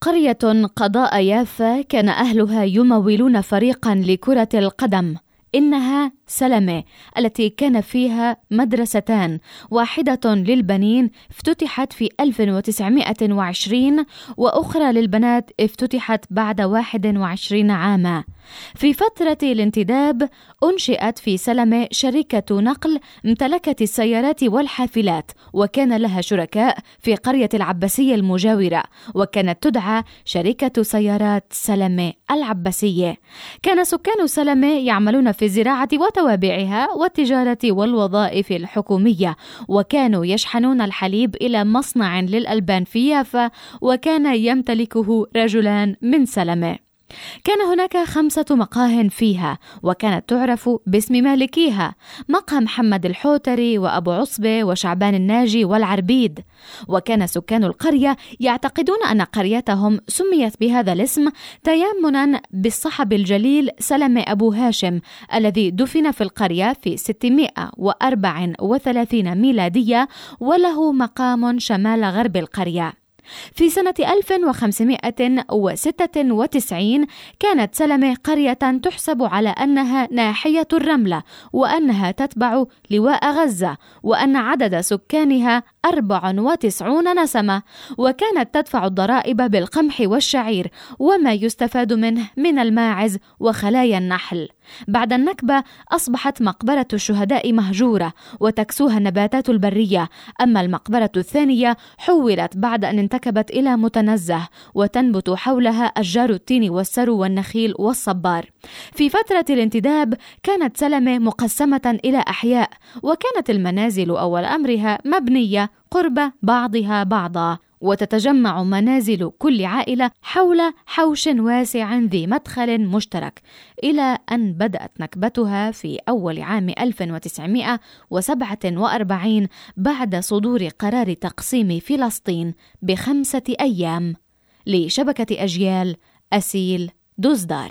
قرية قضاء يافا كان أهلها يمولون فريقا لكرة القدم. إنها سلمة التي كان فيها مدرستان. واحدة للبنين افتتحت في 1920 وأخرى للبنات افتتحت بعد 21 عاما. في فترة الانتداب أنشئت في سلمة شركة نقل امتلكت السيارات والحافلات وكان لها شركاء في قرية العباسية المجاورة وكانت تدعى شركة سيارات سلمة العباسية. كان سكان سلمة يعملون في الزراعة وتوابعها والتجارة والوظائف الحكومية. وكانوا يشحنون الحليب إلى مصنع للألبان في يافا وكان يمتلكه رجلان من سلمة. كان هناك خمسة مقاه فيها وكانت تعرف باسم مالكيها مقهى محمد الحوتري وأبو عصبة وشعبان الناجي والعربيد. وكان سكان القرية يعتقدون أن قريتهم سميت بهذا الاسم تيمنا بالصحب الجليل سلم أبو هاشم الذي دفن في القرية في 634 ميلادية وله مقام شمال غرب القرية. في سنة 1596 كانت سلمة قرية تحسب على أنها ناحية الرملة وأنها تتبع لواء غزة وأن عدد سكانها 94 نسمة وكانت تدفع الضرائب بالقمح والشعير وما يستفاد منه من الماعز وخلايا النحل. بعد النكبة أصبحت مقبرة الشهداء مهجورة وتكسوها النباتات البرية أما المقبرة الثانية حولت بعد أن انتكبت إلى متنزه وتنبت حولها أشجار التين والسرو والنخيل والصبار. في فترة الانتداب كانت سلمة مقسمة إلى أحياء وكانت المنازل أول أمرها مبنية قرب بعضها بعضا. وتتجمع منازل كل عائلة حول حوش واسع ذي مدخل مشترك إلى أن بدأت نكبتها في أول عام 1947 بعد صدور قرار تقسيم فلسطين بخمسة أيام لشبكة أجيال أسيل دوزدار.